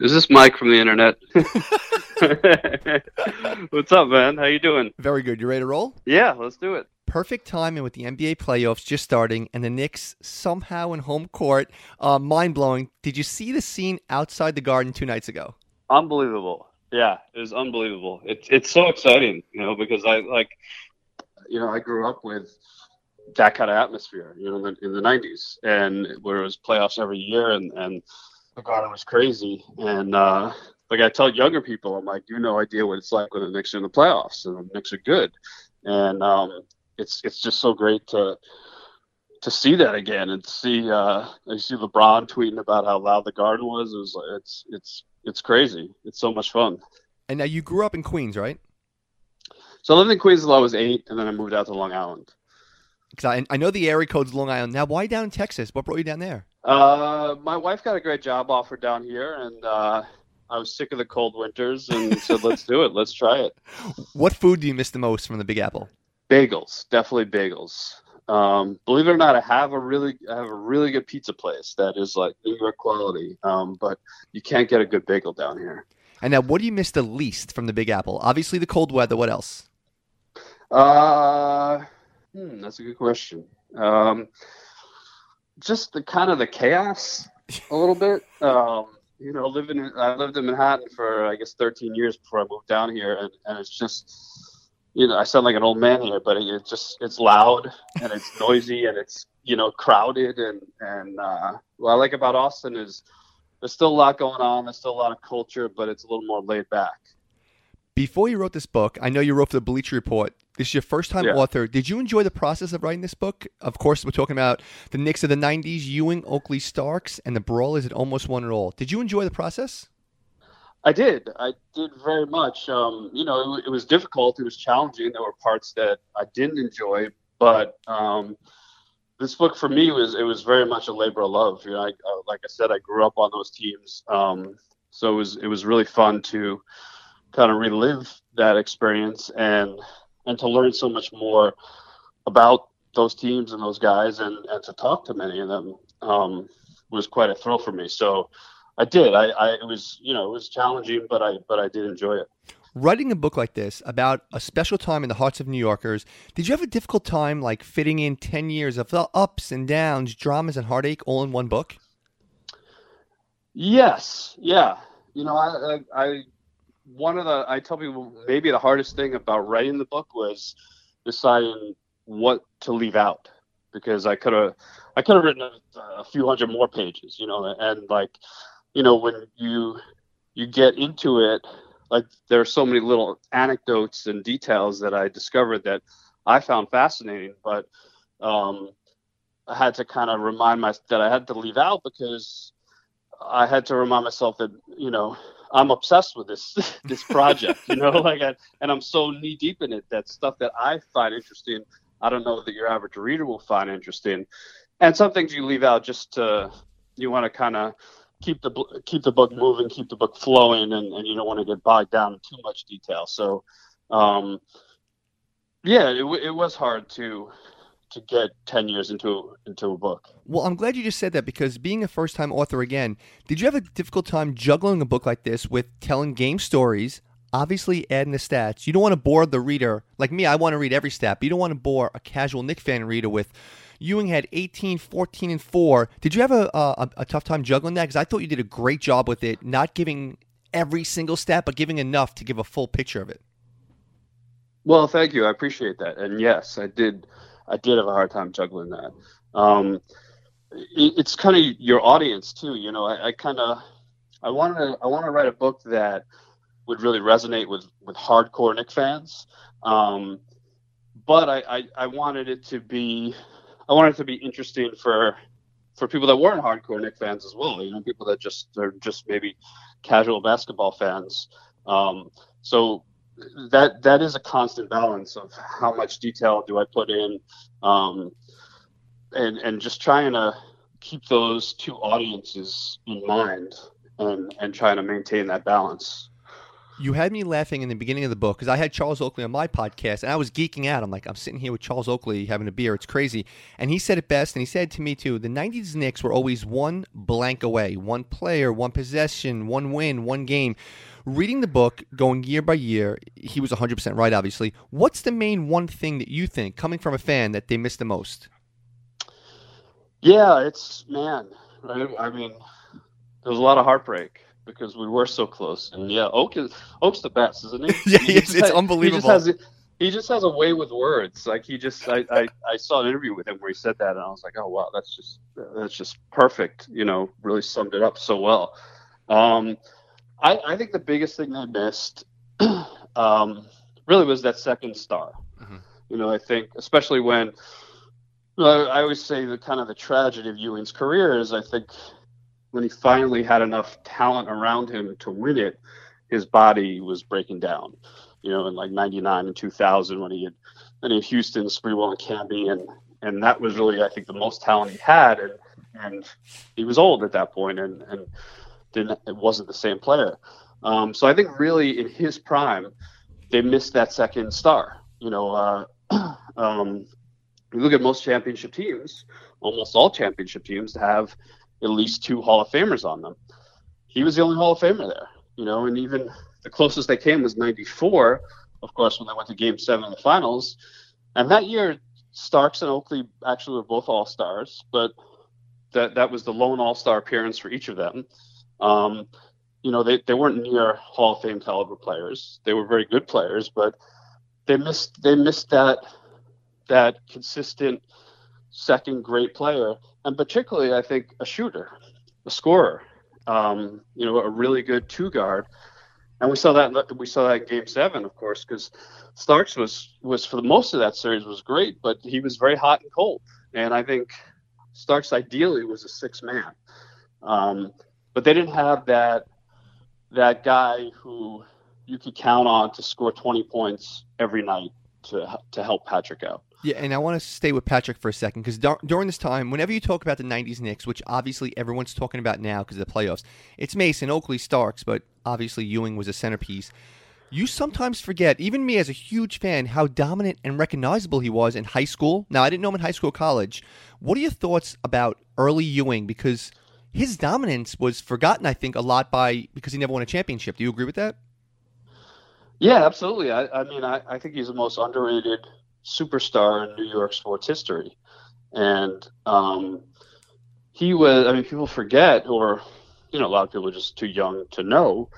Is this Mike from the internet? What's up, man? How you doing? Very good. You ready to roll? Yeah, let's do it. Perfect timing with the NBA playoffs just starting and the Knicks somehow in home court. Uh, mind blowing. Did you see the scene outside the Garden two nights ago? Unbelievable. Yeah, it was unbelievable. It's it's so exciting, you know, because I like, you know, I grew up with that kind of atmosphere, you know, in the, in the 90s, and where it was playoffs every year, and and the Garden was crazy, and uh, like I tell younger people, I'm like, you no idea what it's like when the Knicks are in the playoffs, and the Knicks are good, and um, it's it's just so great to to see that again and see uh, I see LeBron tweeting about how loud the Garden was. It was it's it's it's crazy. It's so much fun. And now you grew up in Queens, right? So I lived in Queens until I was eight, and then I moved out to Long Island. Because I, I know the area code's Long Island. Now, why down in Texas? What brought you down there? Uh, my wife got a great job offer down here, and uh, I was sick of the cold winters, and said, "Let's do it. Let's try it." What food do you miss the most from the Big Apple? Bagels, definitely bagels. Um, believe it or not, I have a really, I have a really good pizza place that is like New York quality. Um, but you can't get a good bagel down here. And now, what do you miss the least from the Big Apple? Obviously, the cold weather. What else? Uh, hmm, that's a good question. Um, just the kind of the chaos a little bit. Um, you know, living in, I lived in Manhattan for I guess 13 years before I moved down here, and, and it's just, you know, I sound like an old man here, but it's just it's loud and it's noisy and it's you know crowded and and uh, what I like about Austin is there's still a lot going on. There's still a lot of culture, but it's a little more laid back. Before you wrote this book, I know you wrote for the Bleacher Report. This is your first time Yeah. author. Did you enjoy the process of writing this book? Of course, we're talking about the Knicks of the 90s, Ewing, Oakley, Starks, and the Brawlers that almost won it all. Did you enjoy the process? I did. I did very much. Um, you know, it, it was difficult. It was challenging. There were parts that I didn't enjoy, but um, this book for me was it was very much a labor of love. You know, I, uh, like I said, I grew up on those teams, um, so it was it was really fun to kind of relive that experience and and to learn so much more about those teams and those guys and, and to talk to many of them um, was quite a thrill for me. So I did. I, I it was you know it was challenging, but I but I did enjoy it. Writing a book like this about a special time in the hearts of New Yorkers, did you have a difficult time like fitting in 10 years of the ups and downs, dramas and heartache all in one book? Yes, yeah. You know, I, I, I one of the I tell people maybe the hardest thing about writing the book was deciding what to leave out because I could have I could have written a, a few hundred more pages, you know, and like you know when you you get into it, like there are so many little anecdotes and details that I discovered that I found fascinating, but um, I had to kind of remind myself that I had to leave out because I had to remind myself that you know I'm obsessed with this this project, you know, like I, and I'm so knee deep in it that stuff that I find interesting, I don't know that your average reader will find interesting, and some things you leave out just to you want to kind of keep the keep the book moving, keep the book flowing, and, and you don't want to get bogged down in too much detail. So, um, yeah, it, it was hard to to get 10 years into into a book Well, I'm glad you just said that because being a first time author again, did you have a difficult time juggling a book like this with telling game stories, obviously adding the stats? You don't want to bore the reader. Like me, I want to read every stat, but you don't want to bore a casual Knick fan reader with Ewing had 18, 14, and 4. Did you have a, a, a tough time juggling that? Because I thought you did a great job with it, not giving every single stat, but giving enough to give a full picture of it. well thank you i appreciate that and yes i did i did have a hard time juggling that um, it, it's kind of your audience too you know i, I kind of i want to i want to write a book that would really resonate with with hardcore Knick fans um, but I, I i wanted it to be i wanted it to be interesting for for people that weren't hardcore Knick fans as well. You know, people that just are just maybe casual basketball fans. Um, so that that is a constant balance of how much detail do I put in, um, and and just trying to keep those two audiences in mind and and trying to maintain that balance. You had me laughing in the beginning of the book because I had Charles Oakley on my podcast and I was geeking out. I'm like, I'm sitting here with Charles Oakley having a beer. It's crazy. And he said it best. And he said to me, too, the 90s Knicks were always one blank away one player, one possession, one win, one game. Reading the book, going year by year, he was 100% right, obviously. What's the main one thing that you think, coming from a fan, that they missed the most? Yeah, it's, man, right? I mean, there was a lot of heartbreak because we were so close. And yeah, Oak is Oak's the best, isn't he? yeah, he it's, it's unbelievable. He just has he just has a way with words. Like he just I, I, I saw an interview with him where he said that and I was like, Oh wow, that's just that's just perfect. You know, really summed it up so well. Um I, I think the biggest thing I missed um really was that second star. Mm-hmm. You know, I think especially when I always say the kind of the tragedy of Ewing's career is I think when he finally had enough talent around him to win it, his body was breaking down. You know, in like '99 and 2000 when he had, then in Houston, Sprewell and Camby, and and that was really I think the most talent he had, and and he was old at that point, and and didn't it wasn't the same player. Um, so I think really in his prime, they missed that second star. You know, uh, um, you look at most championship teams, almost all championship teams have at least two Hall of Famers on them. He was the only Hall of Famer there, you know, and even the closest they came was 94, of course, when they went to game seven of the finals. And that year, Starks and Oakley actually were both All Stars, but that, that was the lone All Star appearance for each of them. Um, you know, they, they weren't near Hall of Fame caliber players. They were very good players, but they missed they missed that that consistent second great player and particularly I think a shooter, a scorer, um, you know, a really good two guard. And we saw that we saw that in Game Seven, of course, because Starks was was for the most of that series was great, but he was very hot and cold. And I think Starks ideally was a six man, um, but they didn't have that that guy who you could count on to score 20 points every night to to help Patrick out. Yeah, and I want to stay with Patrick for a second because during this time, whenever you talk about the '90s Knicks, which obviously everyone's talking about now because of the playoffs, it's Mason, Oakley, Starks, but obviously Ewing was a centerpiece. You sometimes forget, even me as a huge fan, how dominant and recognizable he was in high school. Now, I didn't know him in high school, college. What are your thoughts about early Ewing? Because his dominance was forgotten, I think, a lot by because he never won a championship. Do you agree with that? Yeah, absolutely. I, I mean, I, I think he's the most underrated superstar in New York sports history. And um, he was, I mean, people forget, or, you know, a lot of people are just too young to know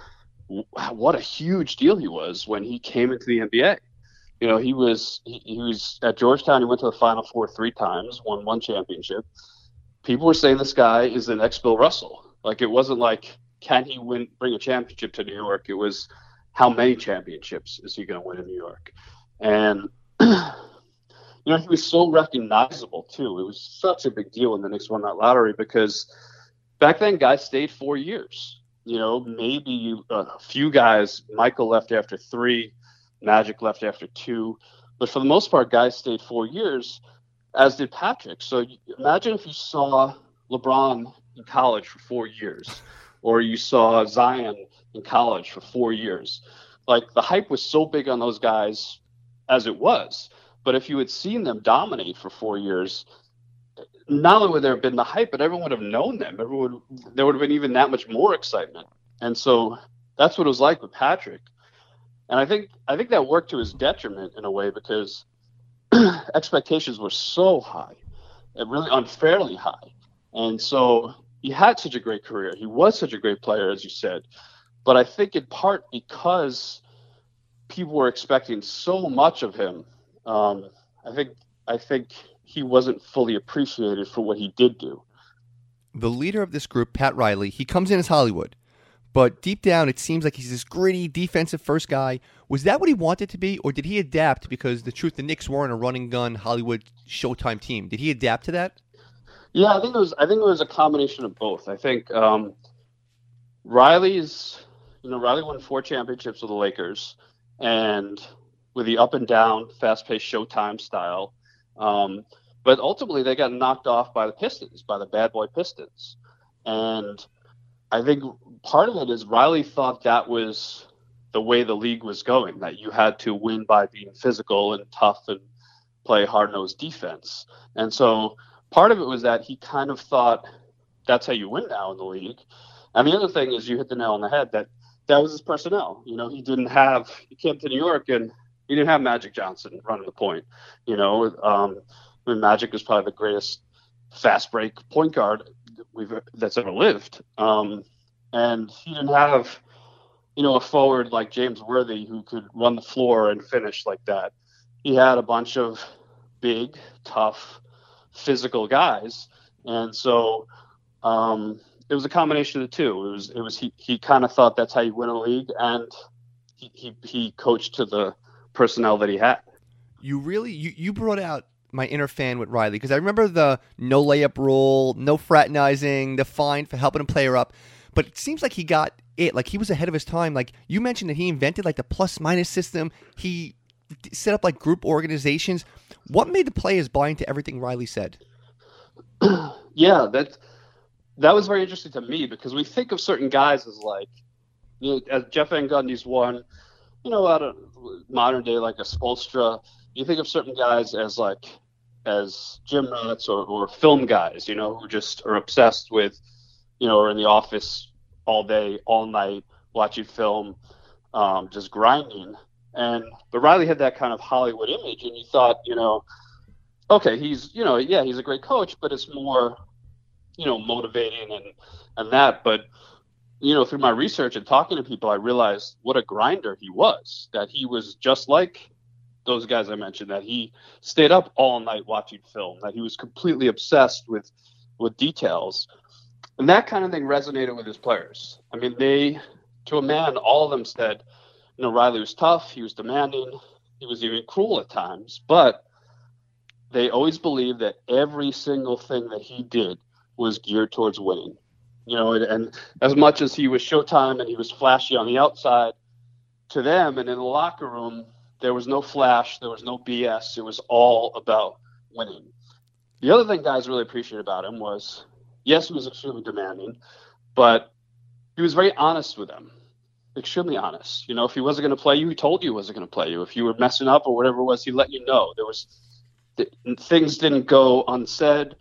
what a huge deal he was when he came into the NBA. You know, he was he, he was at Georgetown. He went to the Final Four three times, won one championship. People were saying this guy is the next Bill Russell. Like it wasn't like can he win bring a championship to New York. It was how many championships is he going to win in New York? And you know, he was so recognizable too. It was such a big deal when the Knicks won that lottery because back then guys stayed four years. You know, maybe uh, a few guys. Michael left after three, Magic left after two, but for the most part, guys stayed four years, as did Patrick. So imagine if you saw LeBron in college for four years, or you saw Zion in college for four years. Like the hype was so big on those guys as it was. But if you had seen them dominate for four years, not only would there have been the hype, but everyone would have known them. Everyone, there would have been even that much more excitement. And so that's what it was like with Patrick. And I think I think that worked to his detriment in a way because expectations were so high, and really unfairly high. And so he had such a great career. He was such a great player, as you said. But I think in part because people were expecting so much of him. Um, I think I think he wasn't fully appreciated for what he did do. The leader of this group, Pat Riley, he comes in as Hollywood, but deep down it seems like he's this gritty defensive first guy. Was that what he wanted to be, or did he adapt because the truth the Knicks weren't a running gun Hollywood Showtime team? Did he adapt to that? Yeah, I think it was. I think it was a combination of both. I think um, Riley's, you know, Riley won four championships with the Lakers and with the up and down, fast paced Showtime style. Um, but ultimately, they got knocked off by the Pistons, by the bad boy Pistons. And I think part of it is Riley thought that was the way the league was going, that you had to win by being physical and tough and play hard nosed defense. And so part of it was that he kind of thought that's how you win now in the league. And the other thing is you hit the nail on the head that that was his personnel. You know, he didn't have he came to New York and he didn't have Magic Johnson running the point. You know, um, I mean, Magic was probably the greatest fast break point guard we've that's ever lived. Um, and he didn't have, you know, a forward like James Worthy who could run the floor and finish like that. He had a bunch of big, tough, physical guys, and so um, it was a combination of the two. It was it was he he kind of thought that's how you win a league, and he, he he coached to the personnel that he had. You really you you brought out my inner fan with Riley because I remember the no layup rule, no fraternizing, the fine for helping a player up. But it seems like he got it. Like he was ahead of his time. Like you mentioned that he invented like the plus minus system. He set up like group organizations. What made the players buy into everything Riley said? yeah, that that was very interesting to me because we think of certain guys as like, you know, as Jeff Van Gundy's one, you know, out of modern day like a Spoelstra. You think of certain guys as like as gym rats or, or film guys, you know, who just are obsessed with, you know, are in the office all day, all night, watching film, um, just grinding. And but Riley had that kind of Hollywood image, and you thought, you know, okay, he's, you know, yeah, he's a great coach, but it's more you know, motivating and and that. But you know, through my research and talking to people, I realized what a grinder he was. That he was just like those guys I mentioned. That he stayed up all night watching film. That he was completely obsessed with with details, and that kind of thing resonated with his players. I mean, they to a man, all of them said, you know, Riley was tough. He was demanding. He was even cruel at times, but they always believed that every single thing that he did was geared towards winning. You know, and, and as much as he was Showtime and he was flashy on the outside, to them and in the locker room, there was no flash, there was no BS. It was all about winning. The other thing guys really appreciated about him was, yes, he was extremely demanding, but he was very honest with them, extremely honest. You know, if he wasn't going to play you, he told you he wasn't going to play you. If you were messing up or whatever it was, he let you know. There was things didn't go unsaid.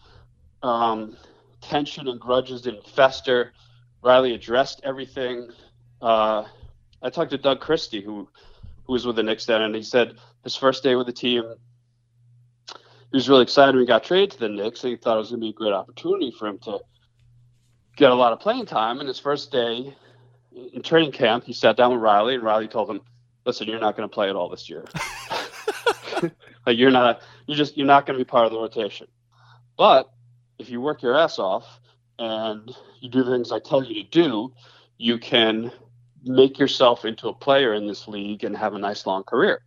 Um, tension and grudges didn't fester. Riley addressed everything. Uh, I talked to Doug Christie, who who was with the Knicks then, and he said his first day with the team, he was really excited when he got traded to the Knicks, and he thought it was going to be a great opportunity for him to get a lot of playing time. And his first day in training camp, he sat down with Riley, and Riley told him, "Listen, you're not going to play at all this year. like you're not, you're just, you're not going to be part of the rotation. But if you work your ass off and you do the things I tell you to do, you can make yourself into a player in this league and have a nice long career.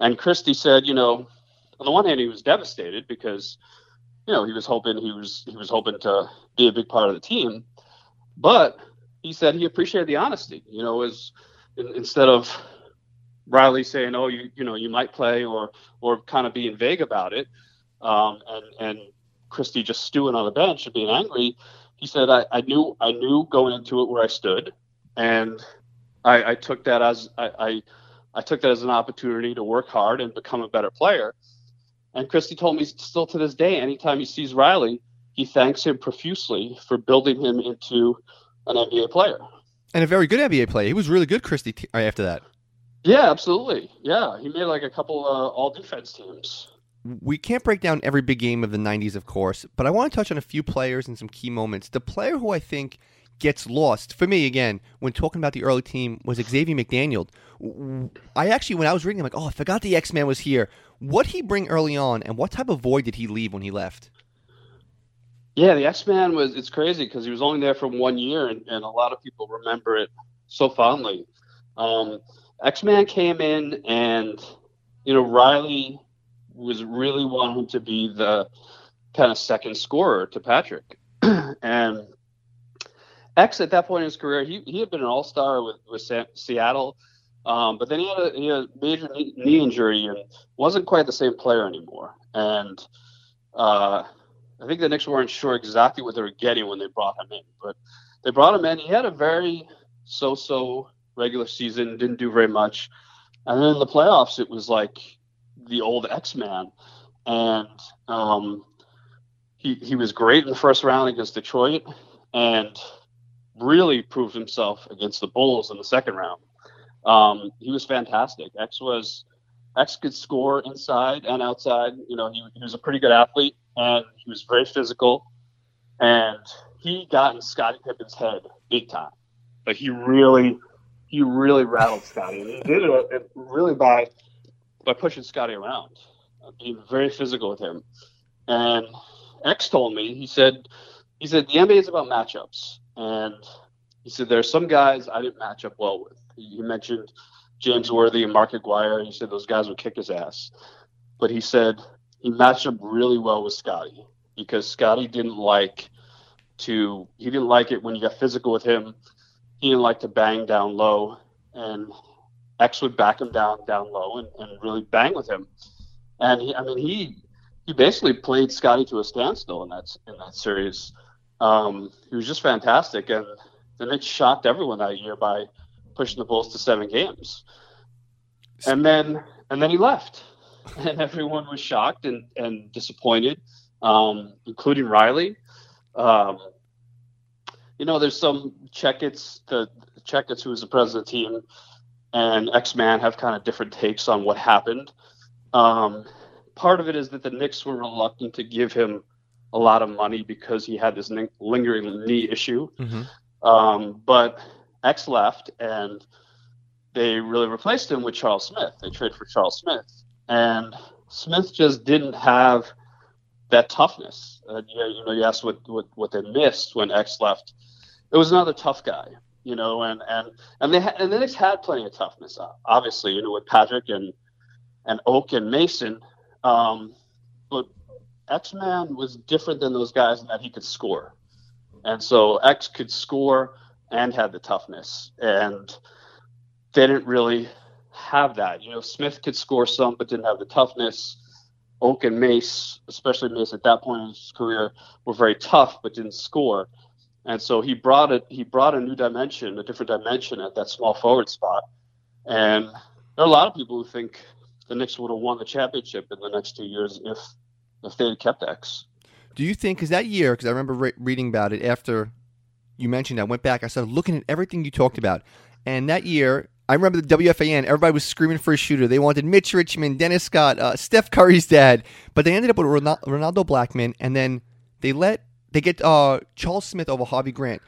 And Christie said, you know, on the one hand, he was devastated because, you know, he was hoping he was he was hoping to be a big part of the team, but he said he appreciated the honesty. You know, as in, instead of Riley saying, "Oh, you you know, you might play," or or kind of being vague about it, um, and and Christie just stewing on the bench and being angry, he said, I, I knew I knew going into it where I stood, and I, I took that as I, I, I took that as an opportunity to work hard and become a better player. And Christie told me still to this day, anytime he sees Riley, he thanks him profusely for building him into an NBA player. And a very good NBA player. He was really good, Christie, after that. Yeah, absolutely. Yeah, he made like a couple uh, all defense teams we can't break down every big game of the 90s, of course, but I want to touch on a few players and some key moments. The player who I think gets lost, for me, again, when talking about the early team, was Xavier McDaniel. I actually, when I was reading, I'm like, oh, I forgot the X Man was here. What did he bring early on, and what type of void did he leave when he left? Yeah, the X Man was, it's crazy because he was only there for one year, and, and a lot of people remember it so fondly. Um, X Man came in, and, you know, Riley was really wanting to be the kind of second scorer to Patrick. and X at that point in his career, he, he had been an all star with, with Seattle, um, but then he had, a, he had a major knee, knee, injury and wasn't quite the same player anymore. And uh, I think the Knicks weren't sure exactly what they were getting when they brought him in, but they brought him in. He had a very so so regular season, didn't do very much, and then in the playoffs, it was like the old X Man, and um, he he was great in the first round against Detroit, and really proved himself against the Bulls in the second round. Um, he was fantastic. X was X could score inside and outside. You know, he, he was a pretty good athlete, and he was very physical, and he got in Scottie Pippen's head big time. Like he really, he really rattled Scottie, and he did it really by by pushing Scotty around, uh, being very physical with him. And X told me, he said, he said the NBA is about matchups, and he said there are some guys I didn't match up well with. He mentioned James Worthy and Mark Aguirre. He said those guys would kick his ass, but he said he matched up really well with Scotty because Scotty didn't like to he didn't like it when you got physical with him. He didn't like to bang down low, and X would back him down down low and, and really bang with him. And he, I mean, he he basically played Scottie to a standstill in that in that series. Um, he was just fantastic, and the Knicks shocked everyone that year by pushing the Bulls to seven games. And then and then he left, and everyone was shocked and and disappointed, um, including Riley. Um, you know, there's some Checketts, the Checketts, who was the president of the team, and X Man have kind of different takes on what happened. Um, part of it is that the Knicks were reluctant to give him a lot of money because he had this lingering knee issue. Mm-hmm. Um, but X left, and they really replaced him with Charles Smith. They traded for Charles Smith, and Smith just didn't have that toughness. Uh, you, know, you asked what, what what they missed when X left. It was another tough guy, you know, and and and they ha- and the Knicks had plenty of toughness, uh, obviously, you know, with Patrick and and Oak and Mason. Um, but X Man was different than those guys in that he could score, and so X could score and had the toughness, and they didn't really have that. You know, Smith could score some, but didn't have the toughness. Oak and Mace, especially Mace at that point in his career, were very tough but didn't score. And so he brought it. He brought a new dimension, a different dimension at that small forward spot. And there are a lot of people who think the Knicks would have won the championship in the next two years if if they had kept X. Do you think? Because that year, because I remember re- reading about it after you mentioned, I went back. I started looking at everything you talked about, and that year I remember the WFAN. Everybody was screaming for a shooter. They wanted Mitch Richmond, Dennis Scott, uh, Steph Curry's dad, but they ended up with Rolando Blackman, and then they let they get uh, Charles Smith over Harvey Grant.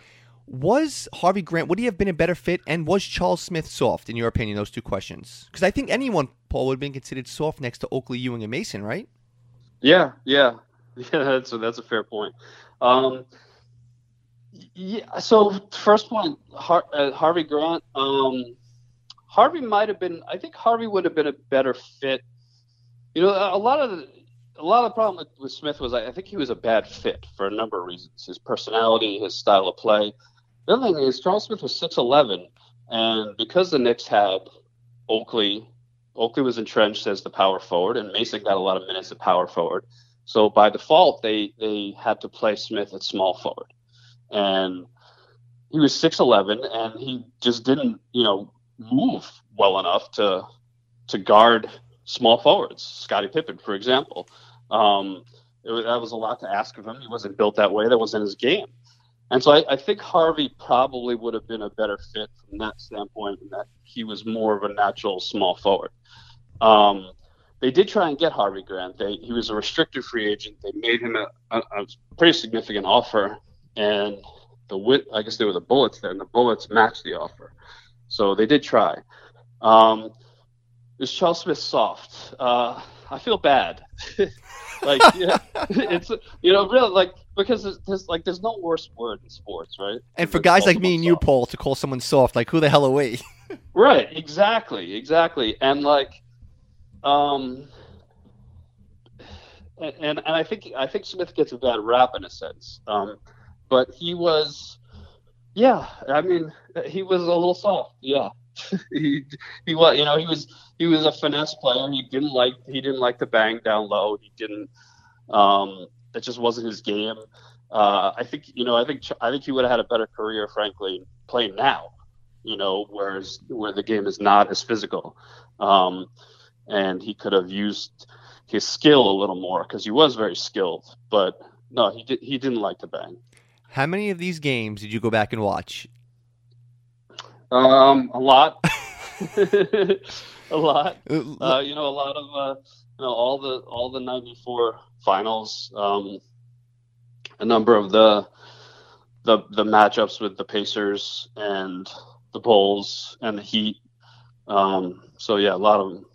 Was Harvey Grant would he have been a better fit, and was Charles Smith soft in your opinion? Those two questions, because I think anyone Paul would have been considered soft next to Oakley, Ewing, and Mason, right? Yeah, yeah, yeah. That's a, that's a fair point. Um, yeah. So first point, Har- uh, Harvey Grant. Um, Harvey might have been. I think Harvey would have been a better fit. You know, a lot of the, a lot of the problem with, with Smith was I, think he was a bad fit for a number of reasons. His personality, his style of play. The other thing is Charles Smith was six eleven, and because the Knicks had Oakley, Oakley was entrenched as the power forward, and Mason got a lot of minutes at power forward. So by default, they they had to play Smith at small forward, and he was six eleven, and he just didn't, you know, move well enough to to guard small forwards. Scottie Pippen, for example, um, was, that was a lot to ask of him. He wasn't built that way. That wasn't his game. And so I, I, think Harvey probably would have been a better fit from that standpoint, in that he was more of a natural small forward. Um, they did try and get Harvey Grant. They, he was a restricted free agent. They made him a, a, a pretty significant offer, and the wit, I guess they were the Bullets there, and the Bullets matched the offer. So they did try. Um, is Charles Smith soft? Uh, I feel bad. like yeah, it's you know really like because there's, there's, like there's no worse word in sports, right? And for guys like me and you, Paul, to call someone soft, like who the hell are we? right. Exactly. Exactly. And like, um, and, and and I think I think Smith gets a bad rap in a sense. Um, but he was yeah, I mean, he was a little soft. Yeah, he he was. You know, he was he was a finesse player. He didn't like he didn't like to bang down low. He didn't. Um, that just wasn't his game. Uh, I think you know. I think I think he would have had a better career, frankly, playing now. you know, whereas where the game is not as physical. Um, and he could have used his skill a little more because he was very skilled. But no, he did, he didn't like to bang. How many of these games did you go back and watch? Um, a lot. a lot. Uh, you know, a lot of uh, you know all the all the '94 finals. Um, a number of the the the matchups with the Pacers and the Bulls and the Heat. Um, so yeah, a lot of them.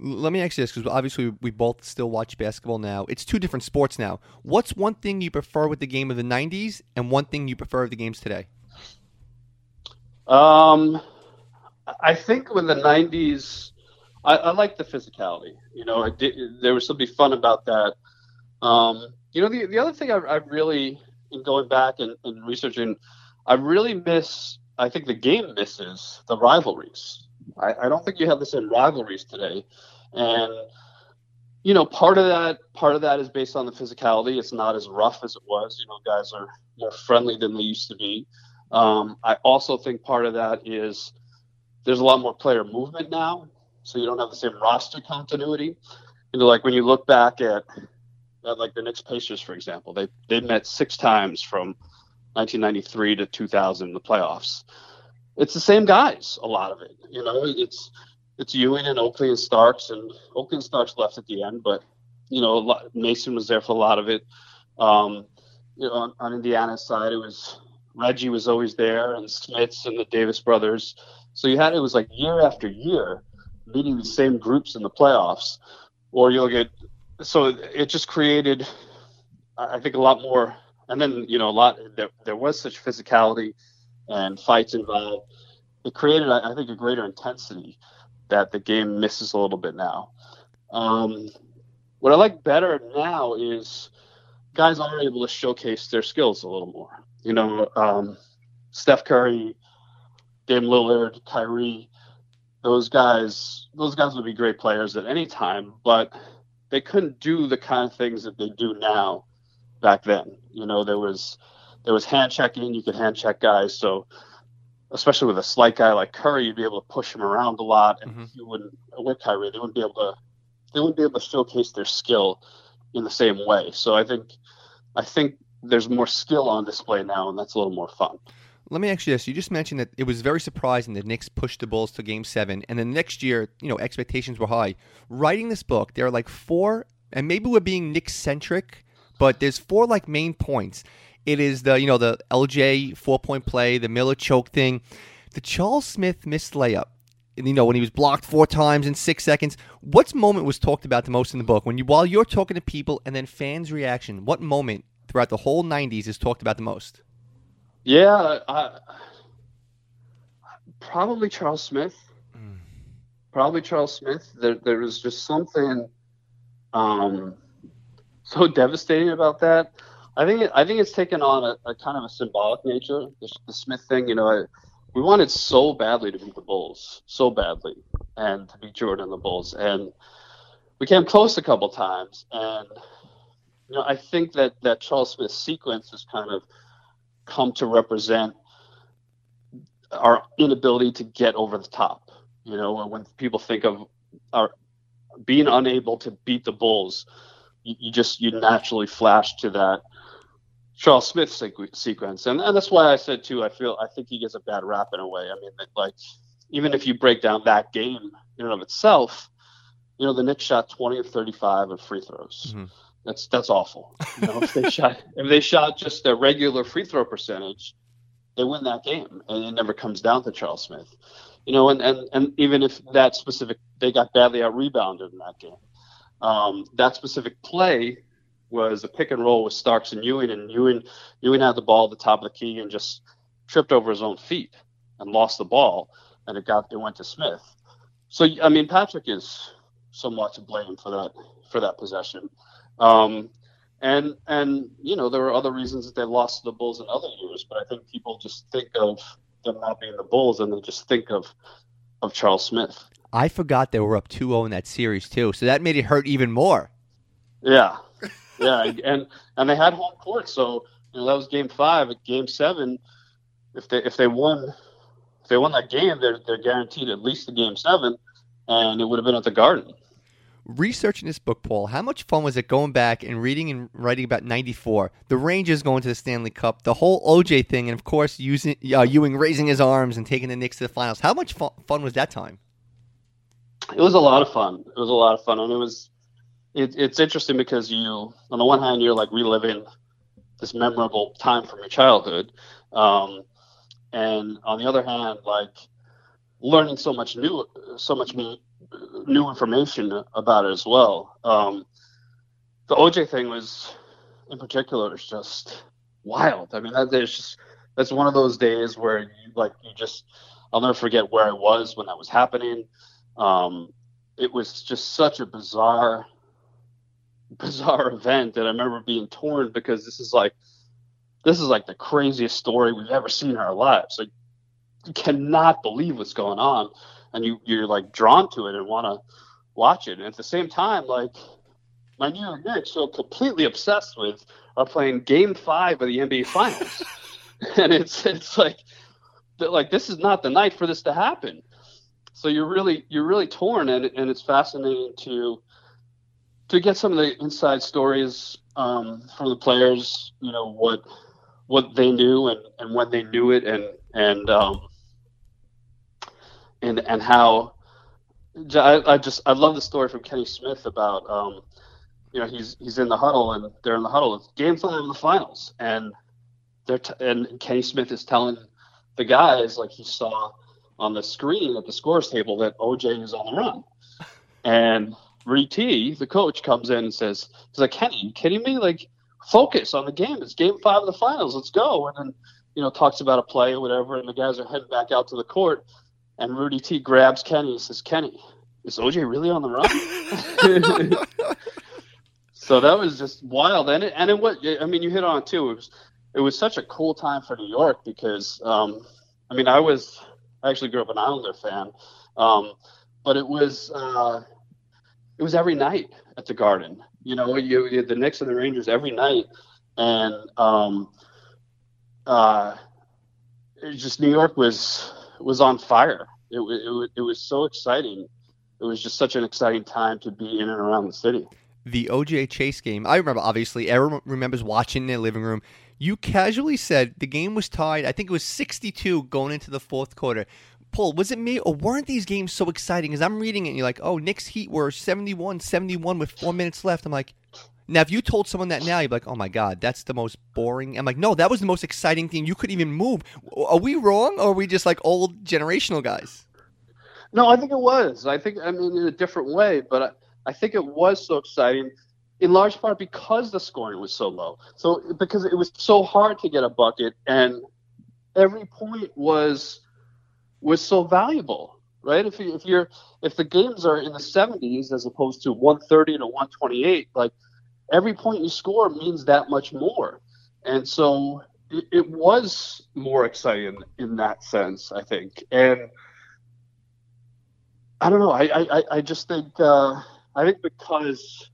Let me ask you this because obviously we both still watch basketball now. It's two different sports now. What's one thing you prefer with the game of the '90s, and one thing you prefer with the games today? Um, I think when the '90s, I, I like the physicality. You know, did, there was something fun about that. Um, you know, the the other thing I, I really, in going back and, and researching, I really miss. I think the game misses the rivalries. I, I don't think you have the same rivalries today, and you know, part of that part of that is based on the physicality. It's not as rough as it was. You know, guys are more friendly than they used to be. Um, I also think part of that is there's a lot more player movement now, so you don't have the same roster continuity. You know, like when you look back at, at like the Knicks Pacers, for example, they they met six times from 1993 to 2000 in the playoffs. It's the same guys, a lot of it. You know, it's it's Ewing and Oakley and Starks, and Oakley and Starks left at the end, but you know, lot, Mason was there for a lot of it. Um, you know, on, on Indiana's side, it was Reggie was always there, and Smits and the Davis brothers. So you had it was like year after year meeting the same groups in the playoffs, or you'll get so it just created, I think, a lot more. And then you know a lot there, there was such physicality and fights involved. It created, I think, a greater intensity that the game misses a little bit now. Um, what I like better now is guys are able to showcase their skills a little more. You know, um, Steph Curry, Dame Lillard, Kyrie, those guys, those guys would be great players at any time, but they couldn't do the kind of things that they do now back then. You know, there was there was hand checking, you could hand check guys, so especially with a slight guy like Curry, you'd be able to push him around a lot, and mm-hmm. you wouldn't with Kyrie, they wouldn't be able to they wouldn't be able to showcase their skill in the same way. So I think I think there's more skill on display now, and that's a little more fun. Let me ask you this: You just mentioned that it was very surprising the Knicks pushed the Bulls to Game Seven, and then next year, you know, expectations were high. Writing this book, there are like four, and maybe we're being Knicks centric, but there's four like main points. It is the you know the LJ four point play, the Miller choke thing, the Charles Smith missed layup. You know when he was blocked four times in six seconds. What moment was talked about the most in the book? When you while you're talking to people and then fans' reaction, what moment throughout the whole '90s is talked about the most? Yeah, I, probably Charles Smith. Mm. Probably Charles Smith. There, there was just something um, so devastating about that. I think it, I think it's taken on a, a kind of a symbolic nature. The, the Smith thing, you know, I, we wanted so badly to beat the Bulls, so badly, and to beat Jordan and the Bulls, and we came close a couple times. And you know, I think that that Charles Smith sequence has kind of come to represent our inability to get over the top. You know, when people think of our being unable to beat the Bulls, you, you just you naturally flash to that Charles Smith sequ- sequence, and, and that's why I said too. I feel I think he gets a bad rap in a way. I mean, like even if you break down that game in and of itself, you know, the Knicks shot 20 or 35 of free throws. Mm-hmm. That's that's awful. You know, if they shot if they shot just a regular free throw percentage, they win that game, and it never comes down to Charles Smith. You know, and and, and even if that specific they got badly out rebounded in that game, um, that specific play was a pick and roll with Starks and Ewing, and Ewing Ewing had the ball at the top of the key and just tripped over his own feet and lost the ball, and it got it went to Smith. So I mean, Patrick is somewhat to blame for that for that possession. Um, and and you know there were other reasons that they lost to the Bulls in other years, but I think people just think of them not being the Bulls and they just think of of Charles Smith. I forgot they were up 2-0 in that series too, so that made it hurt even more. Yeah, yeah, and and they had home court, so you know that was Game Five. At Game Seven, if they if they won if they won that game, they're they're guaranteed at least the game seven, and it would have been at the Garden. Researching this book, Paul, how much fun was it going back and reading and writing about '94, the Rangers going to the Stanley Cup, the whole OJ thing, and of course using uh, Ewing raising his arms and taking the Knicks to the finals? How much fun, fun was that time? It was a lot of fun. It was a lot of fun, and it was it, it's interesting because you, on the one hand, you're like reliving this memorable time from your childhood, um, and on the other hand, like learning so much new, so much new, new information about it as well. Um, the OJ thing was, in particular, is just wild. I mean, that, there's just that's one of those days where you like you just I'll never forget where I was when that was happening. Um, it was just such a bizarre bizarre event that I remember being torn because this is like this is like the craziest story we've ever seen in our lives. Like you cannot believe what's going on and you you're like drawn to it and want to watch it. And at the same time, like my New York Knicks, so completely obsessed with, are playing Game Five of the NBA Finals, and it's it's like like this is not the night for this to happen. So you're really you're really torn, and and it's fascinating to to get some of the inside stories um, from the players. You know what what they knew and, and when they knew it, and and um, and and how I, I just I love the story from Kenny Smith about um, you know he's he's in the huddle and they're in the huddle. It's game five of the finals, and they're t- and Kenny Smith is telling the guys like he saw on the screen at the scores table that OJ is on the run, and T, the coach, comes in and says, "He's like Kenny, you kidding me? Like focus on the game. It's game five of the finals. Let's go." And then you know talks about a play or whatever, and the guys are heading back out to the court and Rudy T grabs Kenny and says, Kenny, is OJ really on the run? so that was just wild. And it, and it was, I mean, you hit on it too. It was, it was such a cool time for New York because, um, I mean, I was, I actually grew up an Islander fan. Um, but it was, uh, it was every night at the Garden. You know, you, you the Knicks and the Rangers every night, and um, uh, it just New York was was on fire. It, it, it was so exciting. It was just such an exciting time to be in and around the city. The OJ Chase game, I remember obviously, everyone remembers watching in their living room. You casually said the game was tied, I think it was 62 going into the fourth quarter. Paul, was it me or weren't these games so exciting? Because I'm reading it and you're like, oh, Knicks Heat were 71 71 with four minutes left. I'm like, now, if you told someone that now, you'd be like, "Oh my god, that's the most boring." I'm like, "No, that was the most exciting thing. You couldn't even move." Are we wrong, or are we just like old generational guys? No, I think it was. I think I mean in a different way, but I, I think it was so exciting, in large part because the scoring was so low. So because it was so hard to get a bucket, and every point was was so valuable, right? If you, if you're if the games are in the 70s as opposed to 130 to 128, like every point you score means that much more. And so it, it was more exciting in that sense, I think. And I don't know. I, I, I just think uh, I think because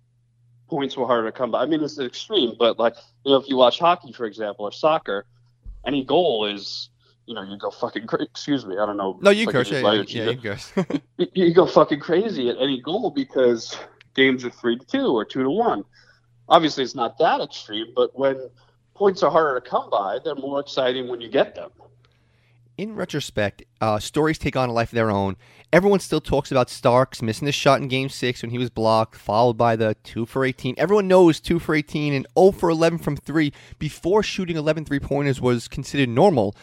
points were harder to come by. I mean, it's an extreme, but like you know, if you watch hockey, for example, or soccer, any goal is you know you go fucking cra- excuse me. I don't know. No, you curse. Yeah, yeah, yeah, you curse. you go fucking crazy at any goal because games are three to two or two to one obviously it's not that extreme, but when points are harder to come by, they're more exciting when you get them. In retrospect, uh, stories take on a life of their own. Everyone still talks about Starks missing the shot in Game Six when he was blocked, followed by the two for 18. Everyone knows two for 18 and 0 for 11 from three before shooting 11 three pointers was considered normal.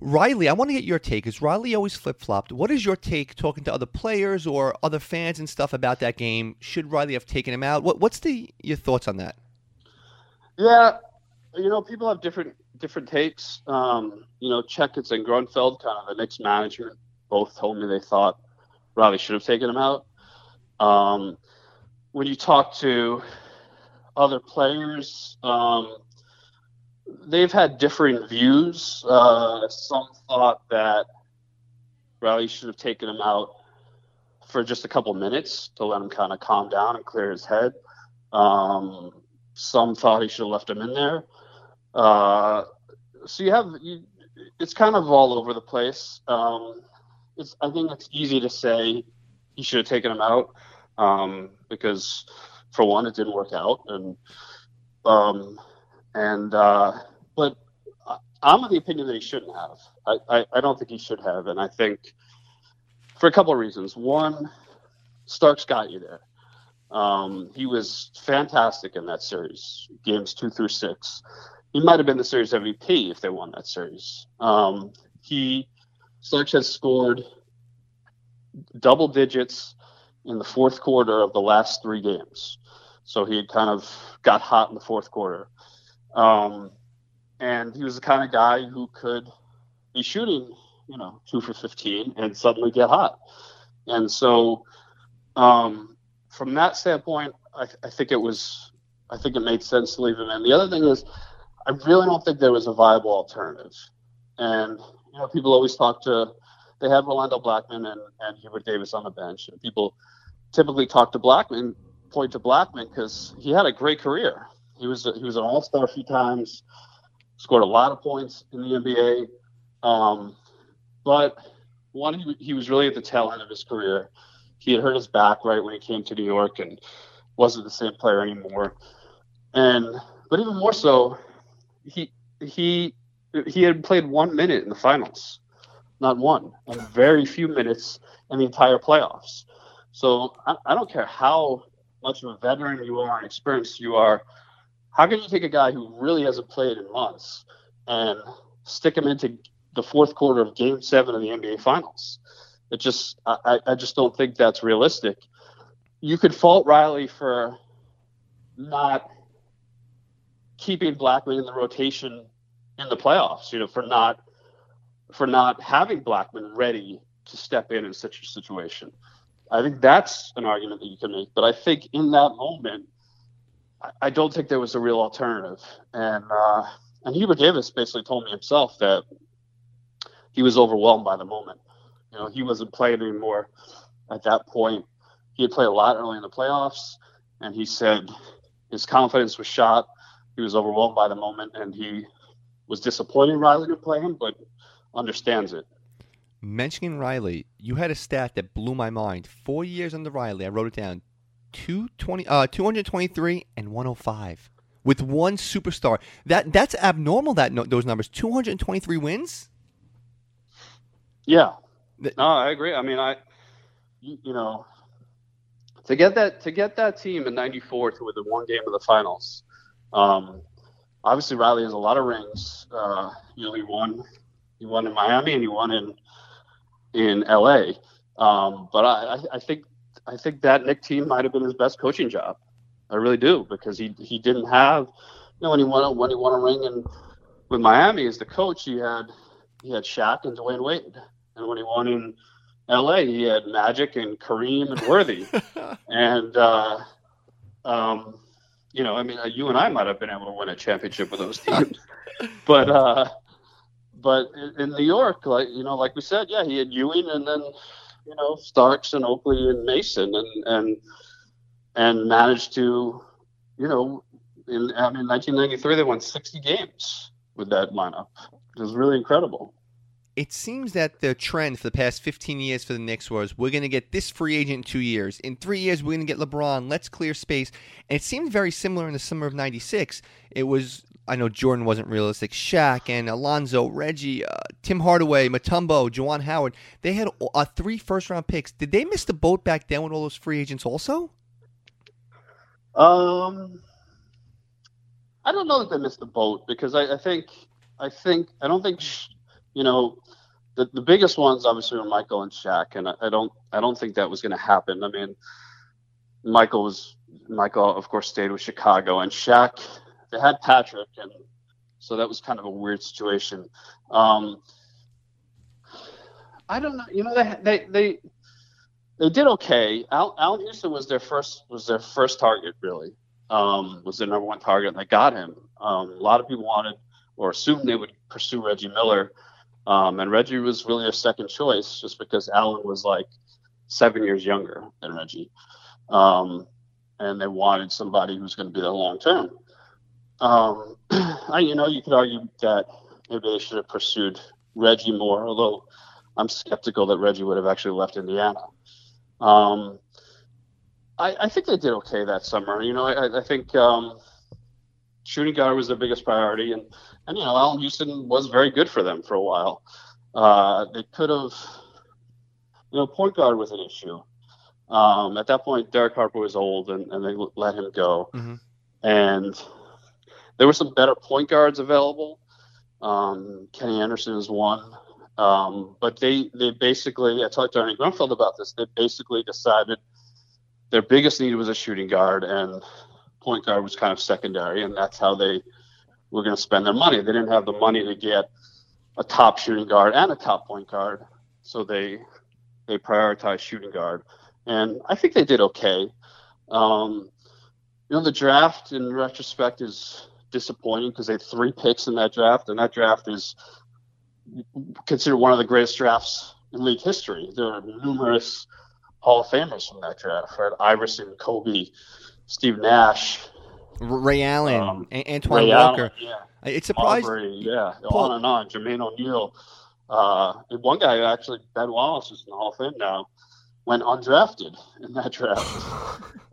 Riley, I want to get your take. Is Riley always flip flopped? What is your take talking to other players or other fans and stuff about that game? Should Riley have taken him out? What, what's the your thoughts on that? Yeah, you know, people have different different takes. Um, you know, Checketts and Grunfeld, kind of the Knicks management, both told me they thought Riley should have taken him out. Um, when you talk to other players, um, they've had differing views. Uh, some thought that Riley should have taken him out for just a couple minutes to let him kind of calm down and clear his head. Um, some thought he should have left him in there. Uh, so you have you, it's kind of all over the place. Um, it's I think it's easy to say he should have taken him out um, because for one it didn't work out and um, and uh, but I'm of the opinion that he shouldn't have. I, I, I don't think he should have, and I think for a couple of reasons. One, Starks got you there. Um, he was fantastic in that series, games two through six. He might have been the series MVP if they won that series. Um, he Starks has scored double digits in the fourth quarter of the last three games. So he had kind of got hot in the fourth quarter. Um, and he was the kind of guy who could be shooting, you know, two for 15 and suddenly get hot. And so, um, from that standpoint, I, I, think it was, I think it made sense to leave him in. The other thing is, I really don't think there was a viable alternative. And, you know, people always talk to, they had Rolando Blackman and, and Hubert Davis on the bench. And people typically talk to Blackman, point to Blackman because he had a great career. He was, he was an all star a few times scored a lot of points in the NBA. Um, but one, he, he was really at the tail end of his career. He had hurt his back right when he came to New York and wasn't the same player anymore. And but even more so, he he he had played one minute in the finals, not one, and very few minutes in the entire playoffs. So I, I don't care how much of a veteran you are and experienced you are how can you take a guy who really hasn't played in months and stick him into the fourth quarter of Game Seven of the NBA Finals? It just, I, I just don't think that's realistic. You could fault Riley for not keeping Blackman in the rotation in the playoffs. You know, for not for not having Blackman ready to step in in such a situation. I think that's an argument that you can make. But I think in that moment, I don't think there was a real alternative. And uh, and Hubert Davis basically told me himself that he was overwhelmed by the moment. You know, he wasn't playing anymore at that point. He had played a lot early in the playoffs, and he said his confidence was shot. He was overwhelmed by the moment, and he was disappointed Riley didn't play him, but understands it. Mentioning Riley, you had a stat that blew my mind. Four years under Riley, I wrote it down. 220, uh, 223 and 105 with one superstar. That that's abnormal. That no, those numbers. 223 wins. Yeah. No, I agree. I mean, I, you, know, to get that to get that team in '94 to win the one game of the finals. Um, obviously, Riley has a lot of rings. Uh, you know, he won. He won in Miami and he won in in LA. Um, but I, I think I think that Knick team might have been his best coaching job. I really do because he he didn't have, you know, when he won when he won a ring and with Miami as the coach, he had he had Shaq and Dwyane Wade, and when he won in L.A., he had Magic and Kareem and Worthy, and uh, um, you know, I mean, you and I might have been able to win a championship with those teams, but uh, but in New York, like you know, like we said, yeah, he had Ewing and then you know Starks and Oakley and Mason and and and managed to, you know, in I mean 1993 they won 60 games with that lineup. It was really incredible. It seems that the trend for the past 15 years for the Knicks was we're going to get this free agent in two years. In three years, we're going to get LeBron. Let's clear space. And it seemed very similar in the summer of 96. It was I know Jordan wasn't realistic. Shaq and Alonzo, Reggie, uh, Tim Hardaway, Mutombo, Juwan Howard. They had uh, three first round picks. Did they miss the boat back then with all those free agents also? Um, I don't know that they missed the boat because I, I think I think I don't think you know the the biggest ones obviously were Michael and Shaq, and I, I don't I don't think that was going to happen. I mean, Michael was Michael of course stayed with Chicago, and Shaq they had Patrick, and so that was kind of a weird situation. Um, I don't know. You know, they they they they did okay. Al, Allan Houston was their first was their first target really. Um, was their number one target, and they got him. Um, a lot of people wanted or assumed they would pursue Reggie Miller, um, and Reggie was really their second choice just because Allan was like seven years younger than Reggie, um, and they wanted somebody who's going to be there long term. Um, I, you know, you could argue that maybe they should have pursued Reggie more, although I'm skeptical that Reggie would have actually left Indiana. Um, I, I, think they did okay that summer. You know, I, I think um, shooting guard was their biggest priority, and and you know, Allan Houston was very good for them for a while. Uh, they could have, you know, point guard was an issue. Um, at that point, Derek Harper was old, and, and they let him go. Mm-hmm. And there were some better point guards available. Um, Kenny Anderson is one. Um, but they, they basically, I talked to Ernie Grunfeld about this. They basically decided their biggest need was a shooting guard, and point guard was kind of secondary, and that's how they were going to spend their money. They didn't have the money to get a top shooting guard and a top point guard, so they they prioritized shooting guard, and I think they did okay. Um, you know, the draft in retrospect is disappointing because they had three picks in that draft, and that draft is considered one of the greatest drafts in league history. There are numerous Hall of Famers from that draft: right? Iverson, Kobe, Steve Nash, Ray Allen, um, Antoine Ray Walker. Allen, yeah. It's surprising. Marbury, yeah, Paul. on and on. Jermaine O'Neal. Uh, one guy actually, Ben Wallace, is in the Hall of Fame now, went undrafted in that draft,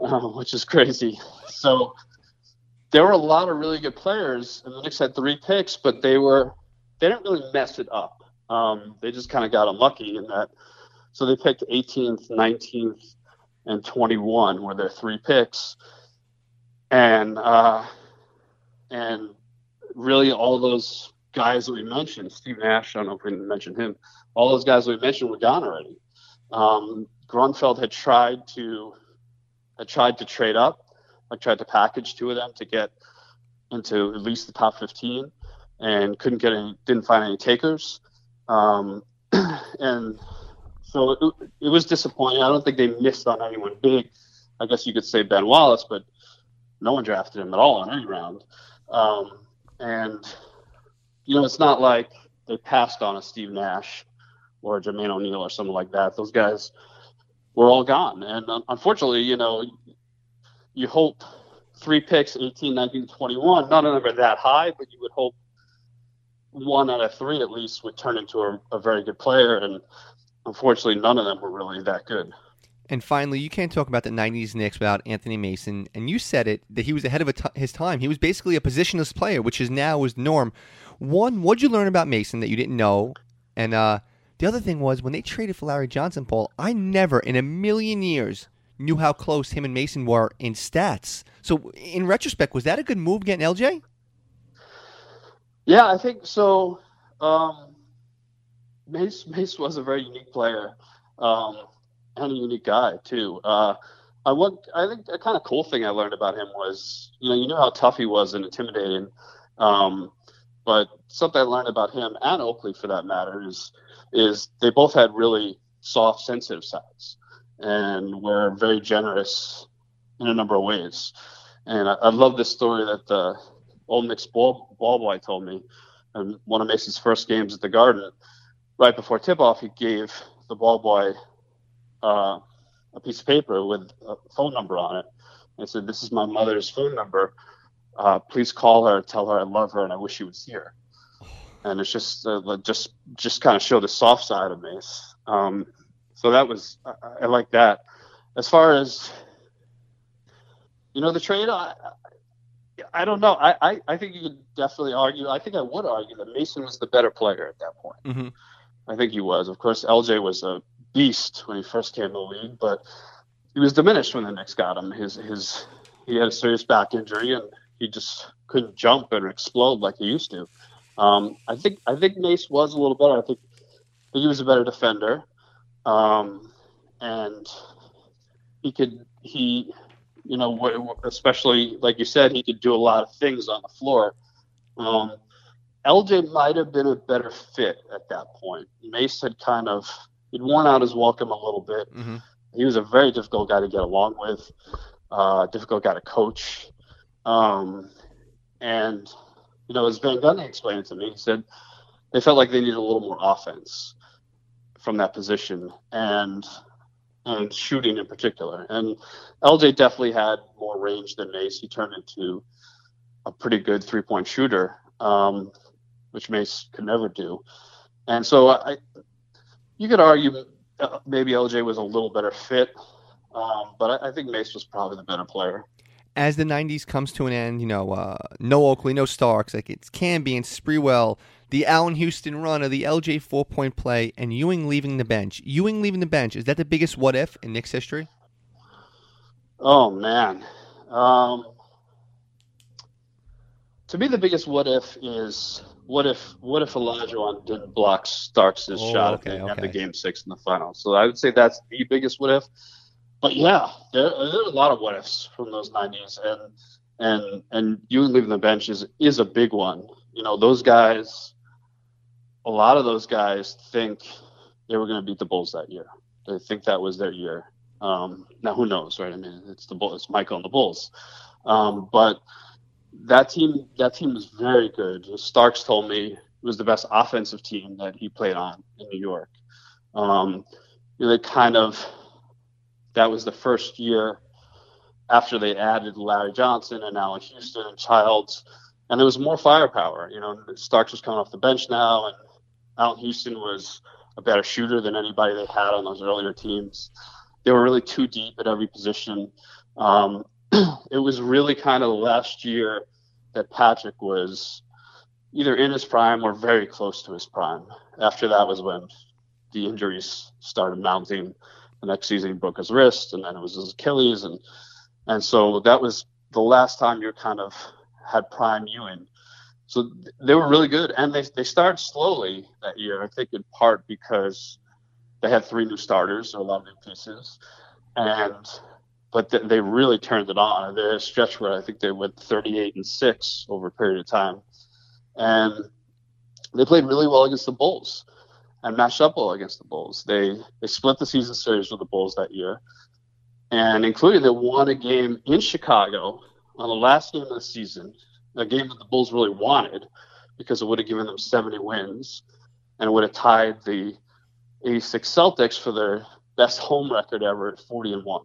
uh, which is crazy. So there were a lot of really good players, and the Knicks had three picks, but they were they didn't really mess it up. Um, they just kind of got unlucky in that. So they picked 18th, 19th, and 21 were their three picks, and uh, and really all those guys that we mentioned, Steve Nash, I don't know if we mentioned him, all those guys that we mentioned were gone already. Um, Grunfeld had tried to had tried to trade up, I tried to package two of them to get into at least the top 15 and couldn't get any, didn't find any takers. Um, and so it, it, was disappointing. I don't think they missed on anyone big. I guess you could say Ben Wallace, but no one drafted him at all in any round. Um, and, you know, it's not like they passed on a Steve Nash or a Jermaine O'Neal or someone like that. Those guys were all gone. And unfortunately, you know, you hope three picks, 18, 19, 21, none of them are that high, but you would hope one out of three at least would turn into a, a very good player. And unfortunately, none of them were really that good. And finally, you can't talk about the 90s Knicks without Anthony Mason. And you said it that he was ahead of his time. He was basically a positionless player, which is now is norm. One, what'd you learn about Mason that you didn't know? And uh, the other thing was when they traded for Larry Johnson, Paul, I never in a million years knew how close him and Mason were in stats. So, in retrospect, was that a good move getting LJ? Yeah, I think so. Um, Mace Mace was a very unique player um, and a unique guy too. Uh, I want, I think a kind of cool thing I learned about him was, you know, you knew how tough he was and intimidating. Um, but something I learned about him and Oakley, for that matter, is is they both had really soft, sensitive sides and were very generous in a number of ways. And I, I love this story that the old Knicks ball, ball boy told me. And one of Mason's first games at the Garden, right before tip off, he gave the ball boy uh, a piece of paper with a phone number on it. And said, This is my mother's phone number. Uh, please call her, tell her I love her, and I wish she was here. And it's just, uh, just, just kind of show the soft side of Mace. Um, so that was I, I like that. As far as you know, the trade, I, I don't know. I, I, I think you could definitely argue. I think I would argue that Mason was the better player at that point. Mm-hmm. I think he was. Of course, LJ was a beast when he first came to the league, but he was diminished when the Knicks got him. His his he had a serious back injury and he just couldn't jump and explode like he used to. Um, I think I think Mace was a little better. I think, I think he was a better defender um, and he could he you know especially like you said he could do a lot of things on the floor. Um, lj might have been a better fit at that point. Mace had kind of he'd worn out his welcome a little bit. Mm-hmm. he was a very difficult guy to get along with uh, difficult guy to coach. Um, and you know as van gundy explained to me he said they felt like they needed a little more offense from that position and and shooting in particular. And LJ definitely had more range than Mace. He turned into a pretty good three point shooter. Um, which Mace could never do. And so I, you could argue uh, maybe LJ was a little better fit, um, but I, I, think Mace was probably the better player. As the '90s comes to an end, you know, uh, no Oakley, no Starks, like it's Camby and Sprewell, the Allan Houston run of the LJ four point play, and Ewing leaving the bench. Ewing leaving the bench is that the biggest what if in Knicks history? Oh man, um, to me the biggest what if is what if what if Olajuwon didn't block Starks' oh, shot okay, at the game six in the final? So I would say that's the biggest what if. But yeah, there, there are a lot of what ifs from those '90s, and and and you leaving the bench is is a big one. You know, those guys, a lot of those guys think they were going to beat the Bulls that year. They think that was their year. Um, now who knows, right? I mean, it's the Bulls, it's Michael and the Bulls, um, but that team that team was very good. Starks told me it was the best offensive team that he played on in New York. Um, you know, they kind of that was the first year after they added Larry Johnson and Allan Houston and Childs, and there was more firepower. You know, Starks was coming off the bench now, and Allan Houston was a better shooter than anybody they had on those earlier teams. They were really too deep at every position. Um, it was really kind of last year that Patrick was either in his prime or very close to his prime. After that was when the injuries started mounting. The next season he broke his wrist, and then it was his Achilles, and and so that was the last time you kind of had prime Ewing. So they were really good, and they they started slowly that year. I think in part because they had three new starters, or a lot of new pieces, and but th- they really turned it on. They had a stretch where I think they went 38 and six over a period of time, and they played really well against the Bulls and matched up well against the Bulls. They they split the season series with the Bulls that year, and including they won a game in Chicago on the last game of the season, a game that the Bulls really wanted because it would have given them 70 wins and it would have tied the 86 Celtics for their best home record ever at 40 and one.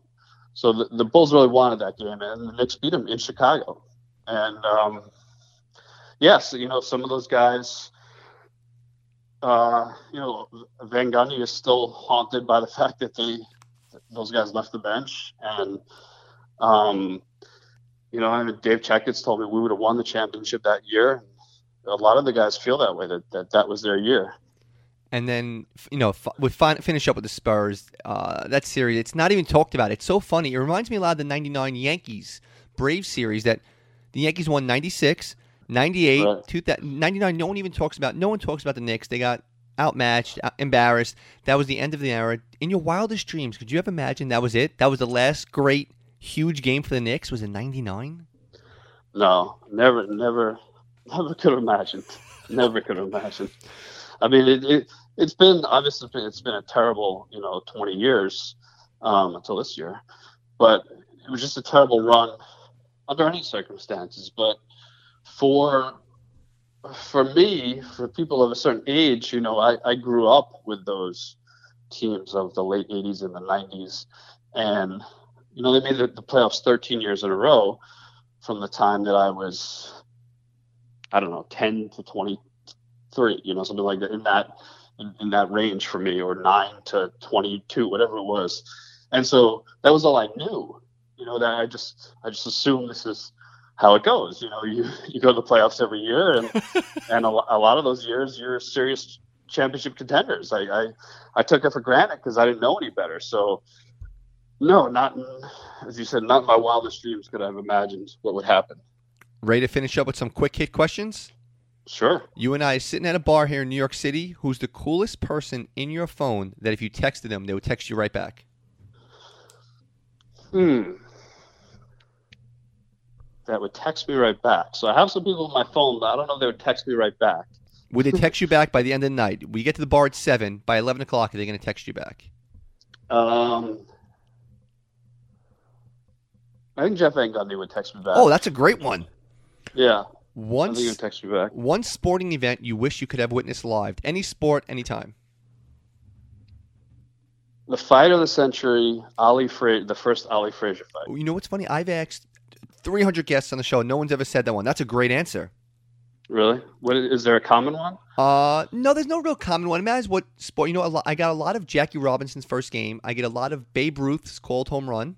So the, the Bulls really wanted that game, and the Knicks beat them in Chicago. And um, yes, you know some of those guys. Uh, you know, Van Gundy is still haunted by the fact that they those guys left the bench, and um, you know, I mean, Dave Checketts told me we would have won the championship that year. A lot of the guys feel that way that that, that was their year and then you know we finish up with the Spurs. Uh, that series, it's not even talked about. It's so funny. It reminds me a lot of the '99 Yankees Braves series that the Yankees won '96, '98, right. 99. No one even talks about. No one talks about the Knicks. They got outmatched, embarrassed. That was the end of the era. In your wildest dreams, could you have imagined that was it? That was the last great, huge game for the Knicks. Was in '99? No, never, never, never could have imagined. never could have imagined. I mean, it, it it's been obviously it's been a terrible you know 20 years um, until this year, but it was just a terrible run under any circumstances. But for for me, for people of a certain age, you know, I, I grew up with those teams of the late 80s and the 90s, and you know they made the, the playoffs 13 years in a row from the time that I was I don't know 10 to 23, you know, something like that in that in, in that range for me, or nine to twenty two, whatever it was. And so that was all I knew. You know, that I just I just assumed this is how it goes. You know, you you go to the playoffs every year, and and a, a lot of those years you're serious championship contenders. I I, I took it for granted because I didn't know any better. So no, not in, as you said, not in my wildest dreams could I have imagined what would happen. Ready to finish up with some quick hit questions? Sure. You and I sitting at a bar here in New York City. Who's the coolest person in your phone that if you texted them, they would text you right back? Hmm. That would text me right back. So I have some people on my phone, but I don't know if they would text me right back. Would they text you back by the end of the night? We get to the bar at seven. By eleven o'clock, are they going to text you back? Um, I think Jeff Van Gundy would text me back. Oh, that's a great one. Yeah. Once you text me back. One sporting event you wish you could have witnessed live. Any sport, anytime. The fight of the century, Ali Fra- the first Ali Frazier fight. You know what's funny? I've asked 300 guests on the show. No one's ever said that one. That's a great answer. Really? What is there a common one? Uh, no, there's no real common one. It matters what sport. You know, I got a lot of Jackie Robinson's first game. I get a lot of Babe Ruth's called home run.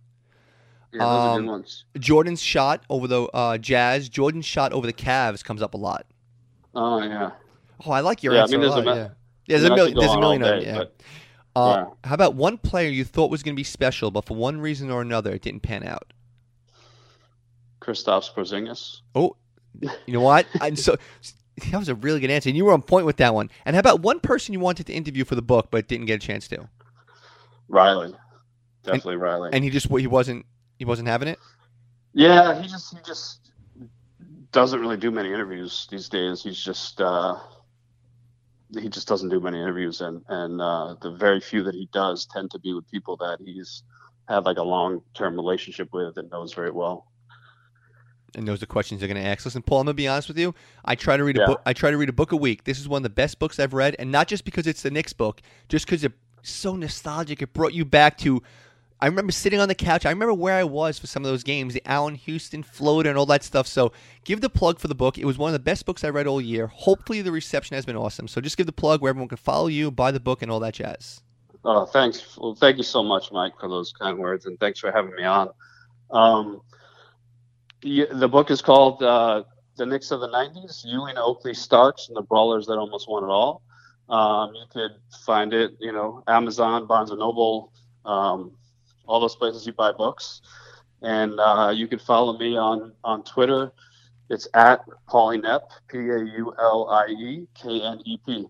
Yeah, those are Um, good ones. Jordan's shot over the uh, Jazz. Jordan's shot over the Cavs comes up a lot. Oh yeah. Oh, I like your Yeah, I mean, a there's a lot. ma- yeah. Yeah, there's I mean, a million. There's a million. of day, them, yeah. Uh, yeah. How about one player you thought was going to be special, but for one reason or another, it didn't pan out? Kristaps Porzingis. Oh, you know what? and so that was a really good answer, and you were on point with that one. And how about one person you wanted to interview for the book but didn't get a chance to, Riley. Definitely Riley. and he just he wasn't he wasn't having it? Yeah, he just he just doesn't really do many interviews these days. He's just uh, he just doesn't do many interviews, and and uh, the very few that he does tend to be with people that he's had like a long term relationship with and knows very well. and knows the questions they're going to ask. Listen, Paul, I'm going to be honest with you. I try to read a Yeah. book. I try to read a book a week. This is one of the best books I've read, and not just because it's the Knicks book, just because it's so nostalgic. It brought you back to. I remember sitting on the couch. I remember where I was for some of those games, the Allan Houston, Florida, and all that stuff. So, give the plug for the book. It was one of the best books I read all year. Hopefully, the reception has been awesome. So, just give the plug where everyone can follow you, buy the book, and all that jazz. Oh, thanks. Well, thank you so much, Mike, for those kind words, and thanks for having me on. Um, the, the book is called uh, "The Knicks of the '90s: Ewing, Oakley, Starks, and the Brawlers That Almost Won It All." Um, you could find it, you know, Amazon, Barnes and Noble, um, all those places you buy books, and uh, you can follow me on on Twitter. It's at Paulie Knep, P A U L I E K N E P.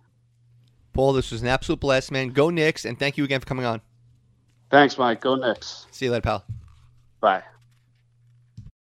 Paul, this was an absolute blast, man. Go Knicks, and thank you again for coming on. Thanks, Mike. Go Knicks. See you later, pal. Bye.